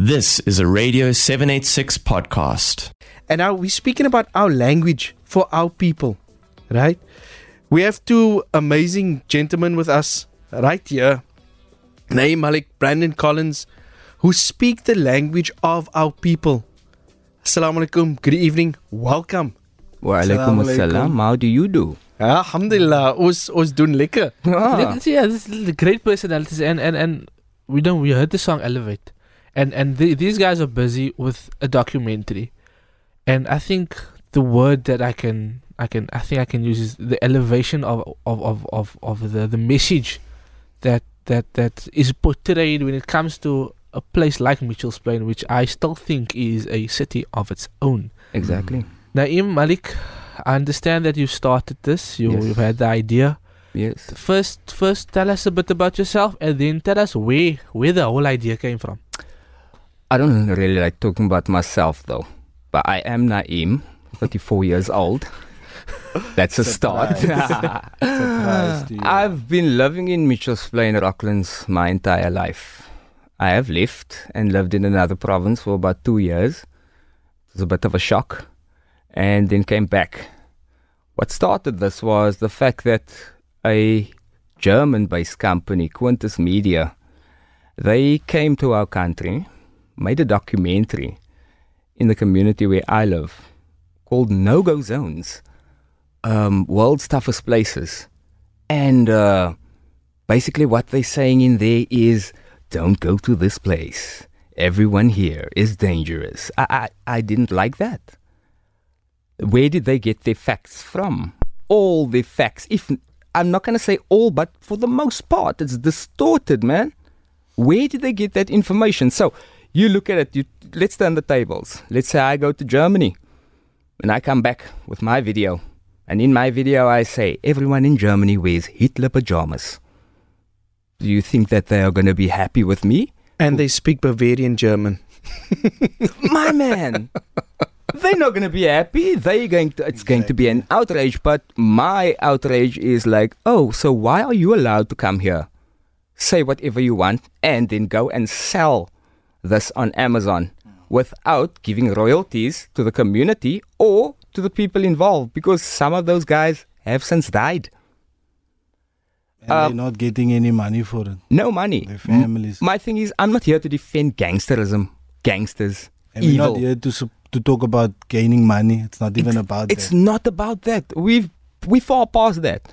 This is a Radio 786 podcast. And now we're speaking about our language for our people, right? We have two amazing gentlemen with us right here. Naeem Malik, Brandon Collins, who speak the language of our people. Assalamu alaikum, good evening, welcome. Wa alaikum assalam. How do you do? Alhamdulillah, ons, ons doen lekker. Ah, Yeah, this is the great personalities, and and and we don't we heard the song Elevate, and and the, these guys are busy with a documentary, and I think the word that I can I can I think I can use is the elevation of of of of, of the the message that that that is portrayed when it comes to a place like Mitchell's Plain, which I still think is a city of its own. exactly. Mm. Naeem Malik, I understand that you started this. You Yes. you've had the idea. Yes. First, first, tell us a bit about yourself, and then tell us where where the whole idea came from. I don't really like talking about myself though, but I am Naeem, 34 years old. That's a start. You. I've been living in Mitchell's Plain, Rocklands my entire life. I have lived and lived in another province for about two years. It was a bit of a shock, and then came back. What started this was the fact that a German based company, Quintus Media, they came to our country, made a documentary in the community where I live called No Go Zones, um, World's Toughest Places. And uh, basically, what they're saying in there is don't go to this place. Everyone here is dangerous. I, I, I didn't like that. Where did they get their facts from? All the facts. If I'm not going to say all, but for the most part, it's distorted, man. Where did they get that information? So you look at it. You let's turn the tables. Let's say I go to Germany, and I come back with my video, and in my video I say everyone in Germany wears Hitler pajamas. Do you think that they are going to be happy with me? And they speak Bavarian German. my man. They're not going to be happy. They're going to. It's going to be an outrage. But my outrage is like, oh, so why are you allowed to come here, say whatever you want, and then go and sell this on Amazon without giving royalties to the community or to the people involved? Because some of those guys have since died. And Uh, they're not getting any money for it. No money. Their families. My thing is, I'm not here to defend gangsterism, gangsters, And we're not here to to talk about gaining money. It's not even about that. It's that. not about that. We've we far past that.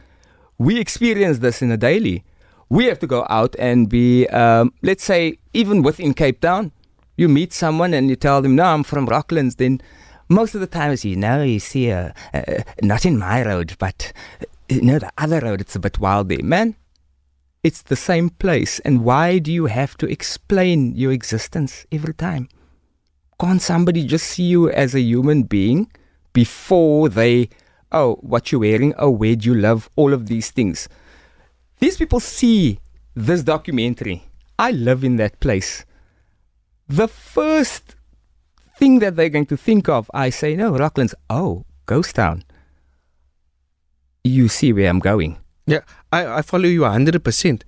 We experience this in a daily. We have to go out and be, um, let's say, even within Cape Town, you meet someone and you tell them, "No, I'm from Rocklands." Then most of the time, you know, you see, uh, uh, not in my road, but uh, you know, the other road. It's a bit wild there, man. It's the same place, and why do you have to explain your existence every time? Can't somebody just see you as a human being before they, oh, what you're wearing, oh, where do you live, all of these things? These people see this documentary. I live in that place. The first thing that they're going to think of, I say, no, Rocklands, oh, ghost town. You see where I'm going. Yeah, I, I follow you 100%.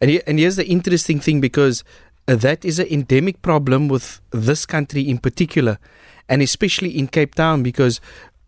And, he, and here's the interesting thing because uh, that is an endemic problem with this country in particular, and especially in Cape Town because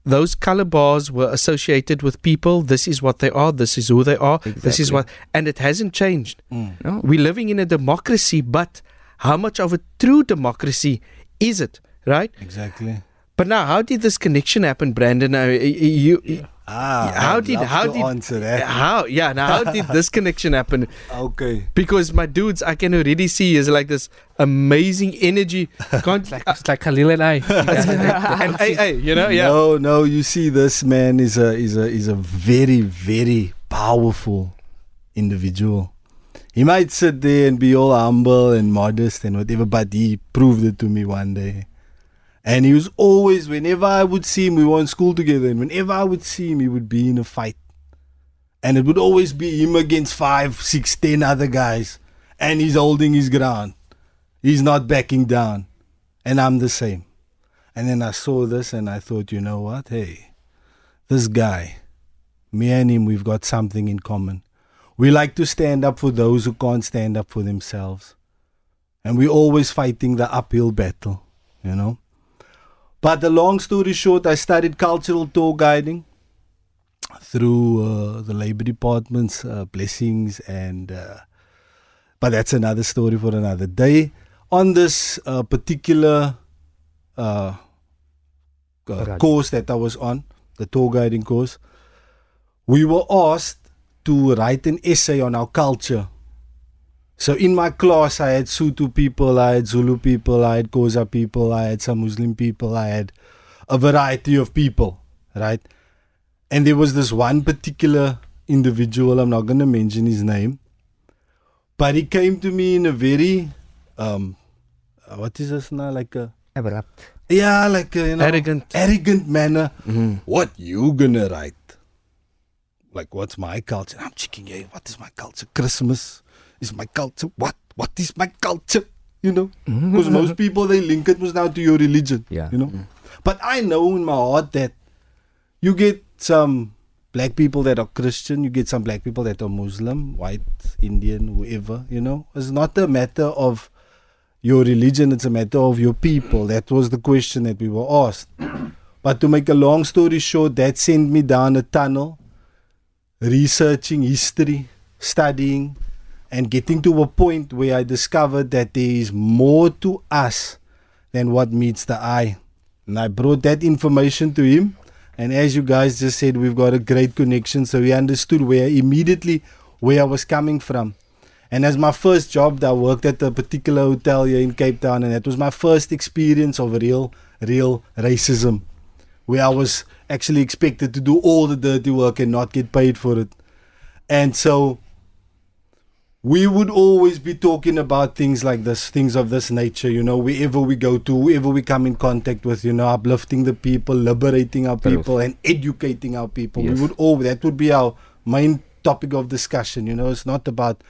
those color bars were associated with people. This is what they are, this is who they are, this is what, and it hasn't changed. Mm. No? We're living in a democracy, but how much of a true democracy is it, right? Exactly. But now, how did this connection happen, Brandon? Uh, you, you, Ah, how I'd did love how to did answer that? how yeah now how did this connection happen Okay. because my dudes I can already see is like this amazing energy can't Like it's like Khalil and I. and hey, hey you know yeah No, no. You see, this man is a is a is a very very powerful individual. He might sit there and be all humble and modest and whatever, but he proved it to me one day. And he was always, whenever I would see him, we were in school together, and whenever I would see him, he would be in a fight. And it would always be him against five, six, ten other guys. And he's holding his ground. He's not backing down. And I'm the same. And then I saw this and I thought, you know what? Hey, this guy, me and him, we've got something in common. We like to stand up for those who can't stand up for themselves. and we're always fighting the uphill battle, you know. But the long story short, I studied cultural tour guiding through uh, the labor department's uh, blessings, and uh, but that's another story for another day. On this uh, particular uh, uh, course that I was on, the tour guiding course, we were asked to write an essay on our culture. So in my class, I had Sutu people, I had Zulu people, I had Xhosa people, I had some Muslim people, I had a variety of people, right? And there was this one particular individual, I'm not going to mention his name, but he came to me in a very, um, uh, what is this now? Like a, Abrupt. yeah, like a, you know, Arrogant. arrogant manner. Mhm. What you gonna write? Like, what's my culture? I'm checking, hey, what is my culture? Christmas is my culture. What? What is my culture? You know, because mm-hmm. most people they link it was now to your religion. Yeah. You know, mm. but I know in my heart that you get some black people that are Christian, you get some black people that are Muslim, white, Indian, whoever. You know, it's not a matter of your religion; it's a matter of your people. That was the question that we were asked. But to make a long story short, that sent me down a tunnel, researching history, studying, and getting to a point where I discovered that there is more to us than what meets the eye. And I brought that information to him. And as you guys just said, we've got a great connection. So he understood where immediately where I was coming from. And as my first job, I worked at a particular hotel here in Cape Town, and that was my first experience of real, real racism, where I was actually expected to do all the dirty work and not get paid for it. And so we would always be talking about things like this, things of this nature, you know, wherever we go to, wherever we come in contact with, you know, uplifting the people, liberating our people, and educating our people. Yes. We would all that would be our main topic of discussion. You know, it's not about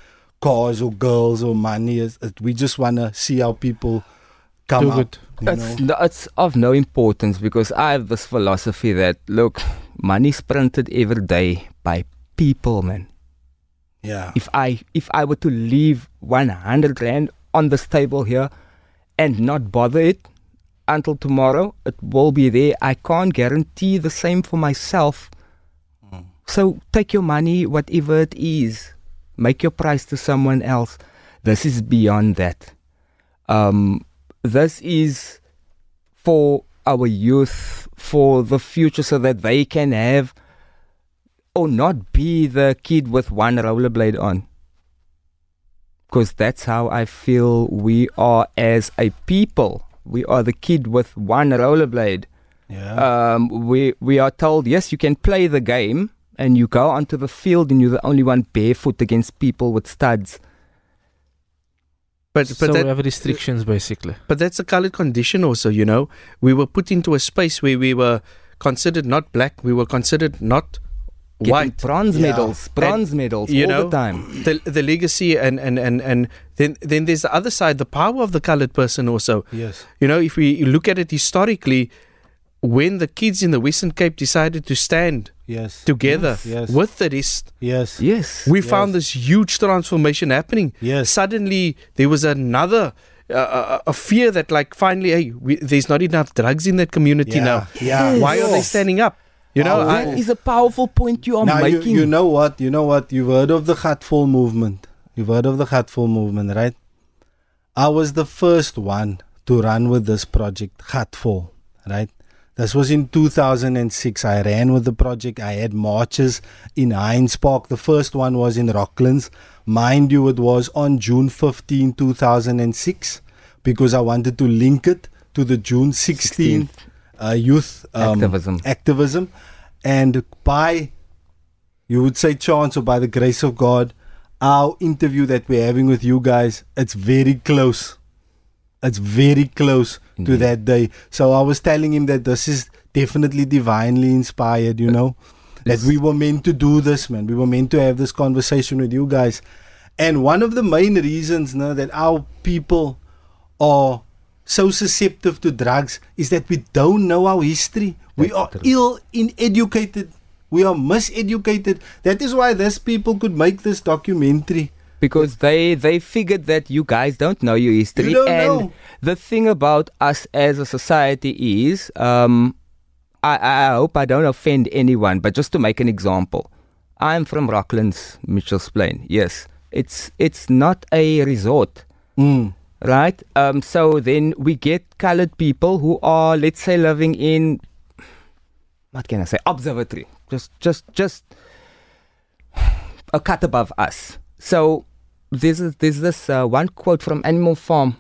cars or girls or money. It's, it, we just want to see our people come Do up. good. You It's, know? no, it's of no importance because I have this philosophy that look, money's printed every day by people, man. Yeah. If I if I were to leave 100 rand on this table here and not bother it until tomorrow, it will be there. I can't guarantee the same for myself. So take your money, whatever it is, make your price to someone else. This is beyond that. Um, this is for our youth, for the future, so that they can have or not be the kid with one rollerblade on. Because that's how I feel we are as a people. We are the kid with one rollerblade. Yeah. Um, we we are told yes, you can play the game, and you go onto the field, and you're the only one barefoot against people with studs. But so but we have restrictions basically. but that's a colored condition also. You know, we were put into a space where we were considered not black. We were considered not Getting white. bronze Yeah. medals, bronze medals you all know, the time. The the legacy and and and and then then there's the other side, the power of the colored person also. yes. You know, if we look at it historically, when the kids in the Western Cape decided to stand Yes. together Yes. with the rest, Yes. Yes. we Yes. found this huge transformation happening. Yes. Suddenly, there was another. Uh, a, a fear that, like, finally, hey, we, there's not enough drugs in that community Yeah. now. Yeah. Why are they standing up? You know, Oh, I, that is a powerful point you are now you, making. you know what? You know what? You've heard of the Gatvol movement. You've heard of the Gatvol movement, right? I was the first one to run with this project, Gatvol, right? This was in 2006. I ran with the project. I had marches in Heinz Park. The first one was in Rocklands. Mind you, it was on June 15, 2006, because I wanted to link it to the June 16 uh, youth um, Activism. activism. And by, you would say, chance or by the grace of God, our interview that we're having with you guys, it's very close. It's very close to that day. So I was telling him that this is definitely divinely inspired, you know, that we were meant to do this, man. We were meant to have this conversation with you guys. And one of the main reasons no, that our people are so susceptible to drugs is that we don't know our history. we That's are true. ill uneducated. We are miseducated. That is why these people could make this documentary because they they figured that you guys don't know your history You don't and know. the thing about us as a society is um I, I hope I don't offend anyone, but just to make an example, I'm from Rocklands, Mitchell's Plain. Yes, it's it's not a resort, Mm. Right? Um, so then we get colored people who are, let's say, living in what can I say, observatory, just just just a cut above us. So a, there's this uh, one quote from Animal Farm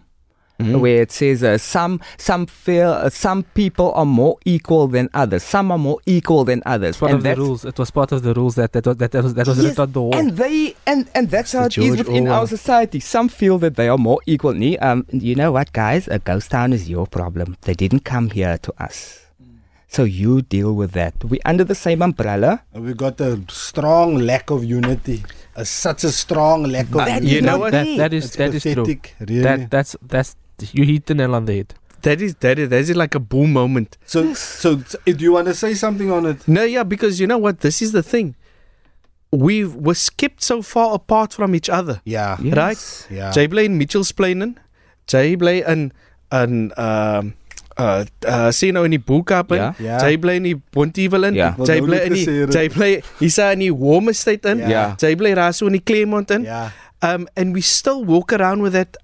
Mm-hmm. where it says uh, some some feel uh, some people are more equal than others. Some are more equal than others. It's part And of the rules. It was part of the rules that that was that, that was that was Yes, written on the wall. And they and and that's how it is the is within our society. Some feel that they are more equal. Nee, Um, you know what, guys? A ghost town is your problem. They didn't come here to us, so you deal with that. We under the same umbrella. And we got a strong lack of unity. A, such a strong lack of That unity. You know what? that that is It's that is true. really. That that's that's you hit the nail on the head. That is that is that is like a boom moment. so, so, so, do you want to say something on it? No, yeah, because you know what? This is the thing. We were skipped so far apart from each other. Yeah. Right? Yeah. Jy bly in Mitchells Plain in. Jy bly in in ehm uh uh sien nou in die Bo-Kaap in. Ja. Ja. Jy bly in die Bonteheuwel in. Ja. Wil Jy nou bly net in die gesê het. jy bly hier's in die Warmestate in. Ja. Ja. Jy bly daar so in die Claremont in. Yeah. Um and we still walk around with that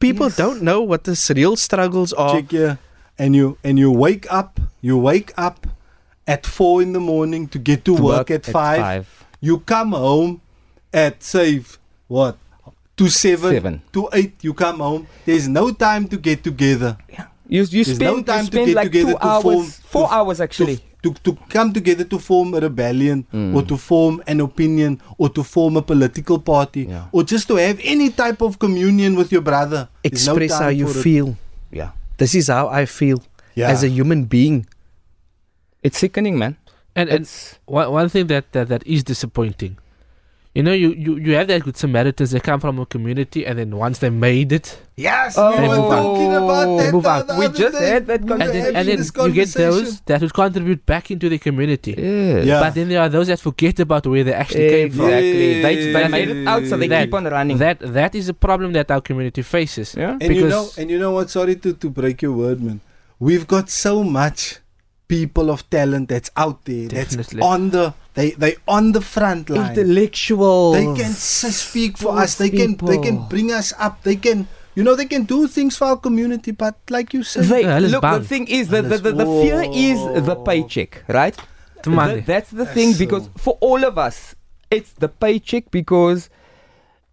people Yes. don't know what the real struggles are. Check here. And you and you wake up. You wake up at four in the morning to get to, To work, at, five. You come home at say what to seven, Seven. to eight. You come home. There's no time to get together. You you There's spend, no you time to spend get like together two to hours, form- four to- hours actually. To, to to come together to form a rebellion Mm. or to form an opinion or to form a political party Yeah. or just to have any type of communion with your brother. There's no Express how you for it. feel. yeah, This is how I feel Yeah. as a human being. it's sickening, man. And and It's one, one thing that, that that is disappointing. You know, you, you, you have that good Samaritans. They come from a community, and then once they made it, Yes, Oh, we were talking about that. move the on. other We just day. had that We were and then, and then you get those that would contribute back into the community. yeah. Yeah. But then there are those that forget about where they actually came from. Exactly. They, they Yeah. made it out, so they That- keep on running. That that is a problem that our community faces. yeah. And you know, and you know what? Sorry to, to break your word, man. We've got so much people of talent that's out there. Definitely. That's on the they they on the front line. Intellectual. They can speak for us. They can they can bring us up. They can you know they can do things for our community. But like you said, They, Yeah, hulle is look, the thing is, the, the, the, the fear is the Oh. paycheck, right? The money. That's the That's thing so- because for all of us, it's the paycheck because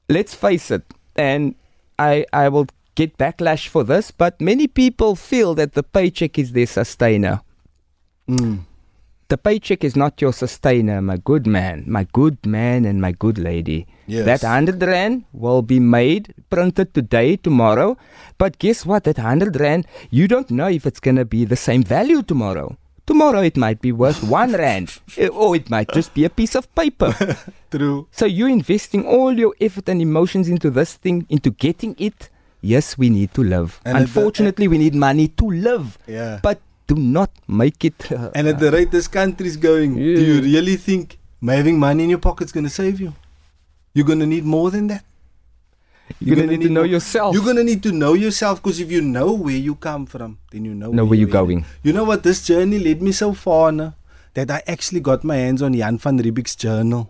let's face it, and I I will get backlash for this, but many people feel that the paycheck is their sustainer. Mm. The paycheck is not your sustainer, my good man, my good man, and my good lady. Yes. That 100 Rand will be made, printed today, tomorrow. But guess what? That 100 Rand, you don't know if it's going to be the same value tomorrow. Tomorrow it might be worth 1 Rand, eh, or it might just be a piece of paper. True. so you're investing all your effort and emotions into this thing, into getting it. Yes, we need to live. And Unfortunately, we need money to live. Yeah. But do not make it. and at the rate this country's going, do you really think having money in your pocket's going to save you? You're going to need more than that. you're going to gonna need to know more- yourself. You're going to need to know yourself because if you know where you come from, then you know, know where you're going. You know what? This journey led me so far now that I actually got my hands on Jan van Riebeeck's journal.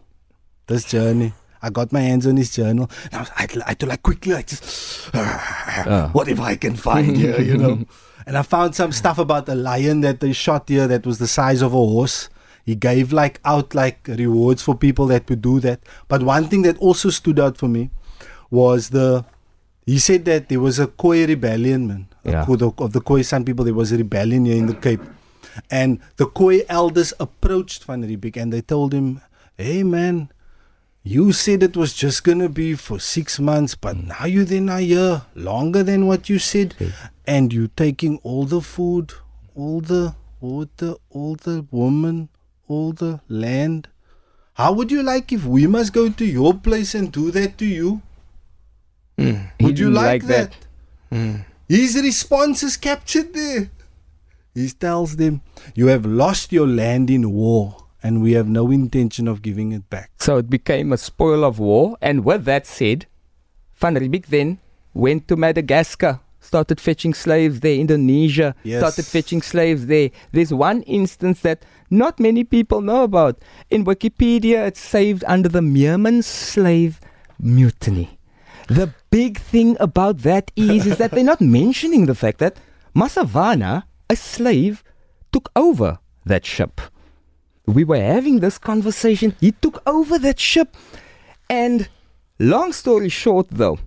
This journey. I got my hands on his journal. And I, was, I, had to- I had like quickly like just, Uh. whatever I can find here, you know. And I found some stuff about a lion that they shot here that was the size of a horse. He gave like out like rewards for people that would do that. But one thing that also stood out for me was the he said that there was a Khoi rebellion, man. Yeah. Of the, of the Khoi San people, there was a rebellion here in the Cape. And the Khoi elders approached Van Riebeeck and they told him, Hey man, you said it was just gonna be for six months, but now you then are here longer than what you said, and you're taking all the food, all the water, all the woman, all the land. How would you like if we must go to your place and do that to you? He Would you didn't like, that? Mm. His response is captured there. He tells them, You have lost your land in war, and we have no intention of giving it back. So it became a spoil of war. And with that said, Van Riebeeck then went to Madagascar, started fetching slaves there. Indonesia Yes. started fetching slaves there. There's one instance that not many people know about. In Wikipedia, it's saved under the Meermin slave mutiny. The big thing about that is, is that they're not mentioning the fact that Massavana, a slave, took over that ship. We were having this conversation. He took over that ship. And long story short, though,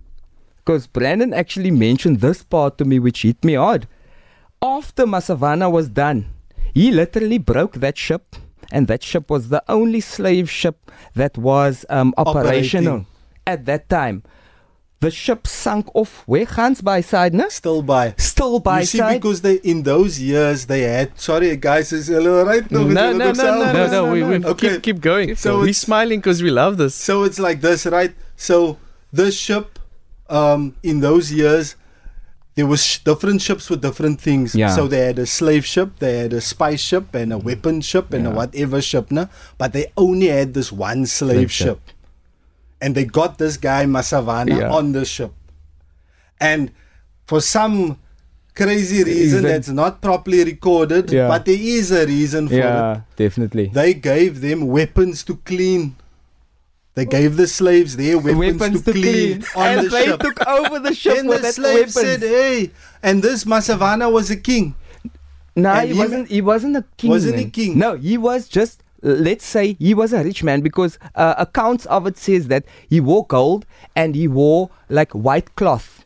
because Brandon actually mentioned this part to me, which hit me hard. After Massavana was done, he literally broke that ship, and that ship was the only slave ship that was um, operational Operating. at that time. The ship sunk off where Hans by side, no? Still by. Still by side. you see, side. because they in those years they had. Sorry, guys, is hello right? No, no, no, no, no, no, we, we Okay. keep, keep going. So So we're smiling because we love this. So it's like this, right? So this ship, um, in those years, there was sh- different ships with different things. Yeah. So they had a slave ship, they had a spy ship, and a weapon ship, and a whatever ship, no? But they only had this one slave, Slave ship. ship. And they got this guy Massavana Yeah. on the ship, and for some crazy reason Reason. that's not properly recorded, Yeah. but there is a reason for it yeah, definitely. they gave them weapons to clean. They gave the slaves their weapons, to, clean, on and the they ship. took over the ship Then with the that slaves weapons. said, "Hey," and this Massavana was a king. No, And he him- wasn't. He wasn't a king. Wasn't he king? No, he was just. Let's say he was a rich man because uh, accounts of it says that he wore gold and he wore like white cloth,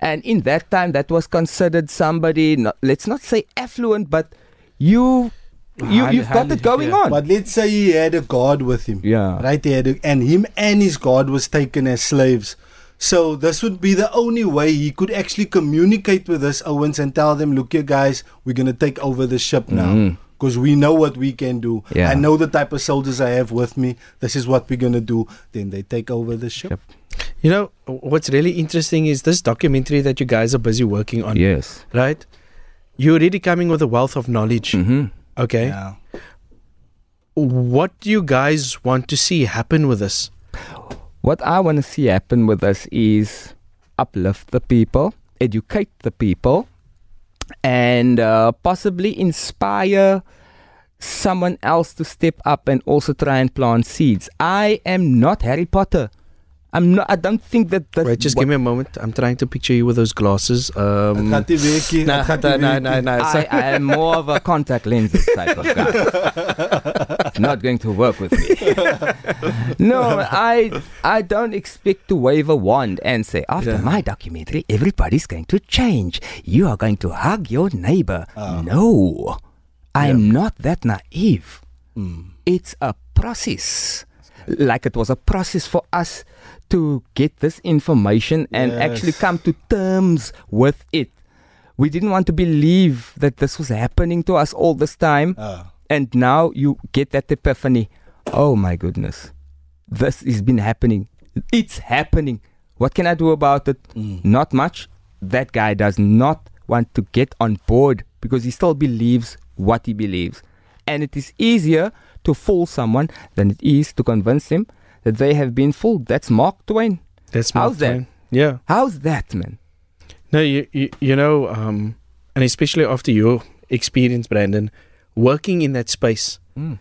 and in that time that was considered somebody. Not, let's not say affluent, but you you, you've got it going yeah. on. But let's say he had a god with him. yeah, Right, he had a, and him and his god was taken as slaves. So this would be the only way he could actually communicate with us Owens and tell them, "Look, you guys, we're gonna take over the ship now." Mhm. Because we know what we can do. Yeah. I know the type of soldiers I have with me. This is what we're gonna do. Then they take over the ship. Yep. You know, what's really interesting is this documentary that you guys are busy working on, yes. right? You're already coming with a wealth of knowledge, hmm okay? Yeah. What do you guys want to see happen with this? What I want to see happen with us is uplift the people, educate the people, and uh, possibly inspire someone else to step up and also try and plant seeds. I am not Harry Potter. I'm not. I don't think that. That's Wait, just what- give me a moment. I'm trying to picture you with those glasses. Um, Het gaat die weekie, nah, het gaat die nah, nah, nah, I, I am more of a contact lenses type of guy. Not going to work with me. no, I I don't expect to wave a wand and say after Yeah. my documentary everybody's going to change. You are going to hug your neighbor. Oh. No, I am not that naive. Mm. It's a process. Like it was a process for us to get this information and actually come to terms with it. We didn't want to believe that this was happening to us all this time. Ah. And now you get that epiphany. Oh my goodness. This has been happening. It's happening. What can I do about it? Mm. Not much. That guy does not want to get on board because he still believes what he believes. And it is easier to fool someone than it is to convince them that they have been fooled. That's Mark Twain. That's How's Mark that? Twain. Yeah. How's that, man? No, you, you, you know, um, and especially after your experience, Brandon, working in that space, Mm.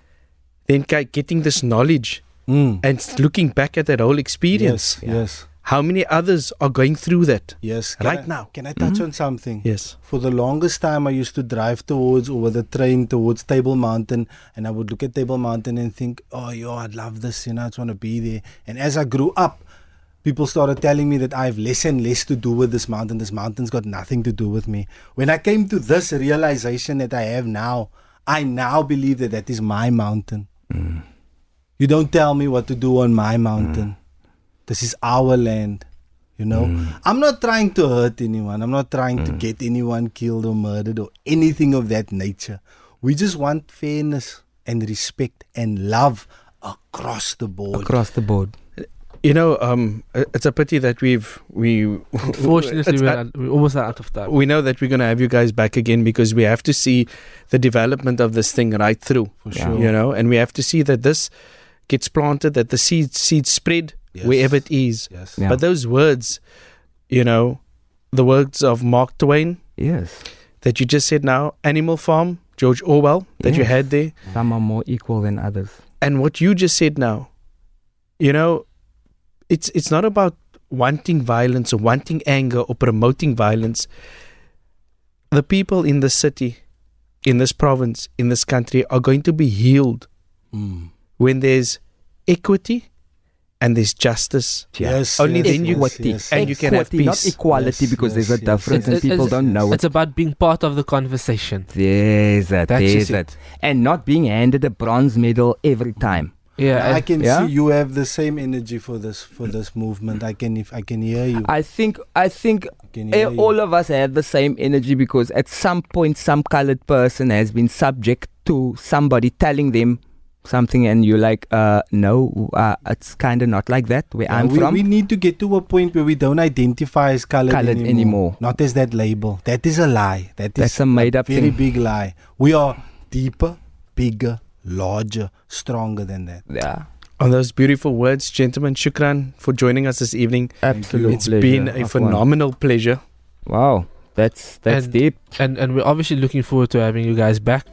then getting this knowledge Mm. and looking back at that whole experience, Yes, yes, how many others are going through that yes. Right I- now? Can I touch Mhm. on something? Yes. For the longest time, I used to drive towards or with a train towards Table Mountain, and I would look at Table Mountain and think, "Oh, yo, I'd love this. You know, I just want to be there." And as I grew up, people started telling me that I have less and less to do with this mountain. This mountain's got nothing to do with me. When I came to this realization that I have now, I now believe that that is my mountain. You don't tell me what to do on my mountain. This is our land. You know, I'm not trying to hurt anyone. I'm not trying to get anyone killed or murdered or anything of that nature. We just want fairness and respect and love across the board. Across the board. You know, um, it's a pity that we've we Unfortunately, we're, at, we're almost out of time. we know that we're going to have you guys back again because we have to see the development of this thing right through. For sure. you know and we have to see that this gets planted that the seeds seeds spread Yes. wherever it is. Yes. Yeah. But those words, you know, the words of Mark Twain yes. that you just said now, Animal Farm, George Orwell, that you Yes. had there, Some are more equal than others. and what you just said now, you know, it's it's not about wanting violence or wanting anger or promoting violence. The people in the city, in this province, in this country are going to be healed Mm. when there's equity and there's justice. Yes. Only yes, then you- yes, Equity. yes. And you can have Equity, not peace. equality, Yes, because there's a yes, yes. difference It's- and people it's- don't know it. It's about being part of the conversation. There's it. That's There's just it. it. And not being handed a bronze medal every time. Yeah, I and- can Yeah? see you have the same energy for this for this movement. I can if I can hear you. I think I think I can eh, you. all of us have the same energy because at some point some colored person has been subject to somebody telling them something and you're like uh no uh, it's kind of not like that where Yeah, I'm we, from we need to get to a point where we don't identify as colored, Coloured anymore. anymore. Not as that label. That is a lie. That is that's a made up very thing big lie. We are deeper, bigger, larger, stronger than that. yeah On those beautiful words, gentlemen, shukran for joining us this evening. Absolutely. It's pleasure, been a Afwan. phenomenal pleasure. wow that's that's And- deep and and we're obviously looking forward to having you guys back.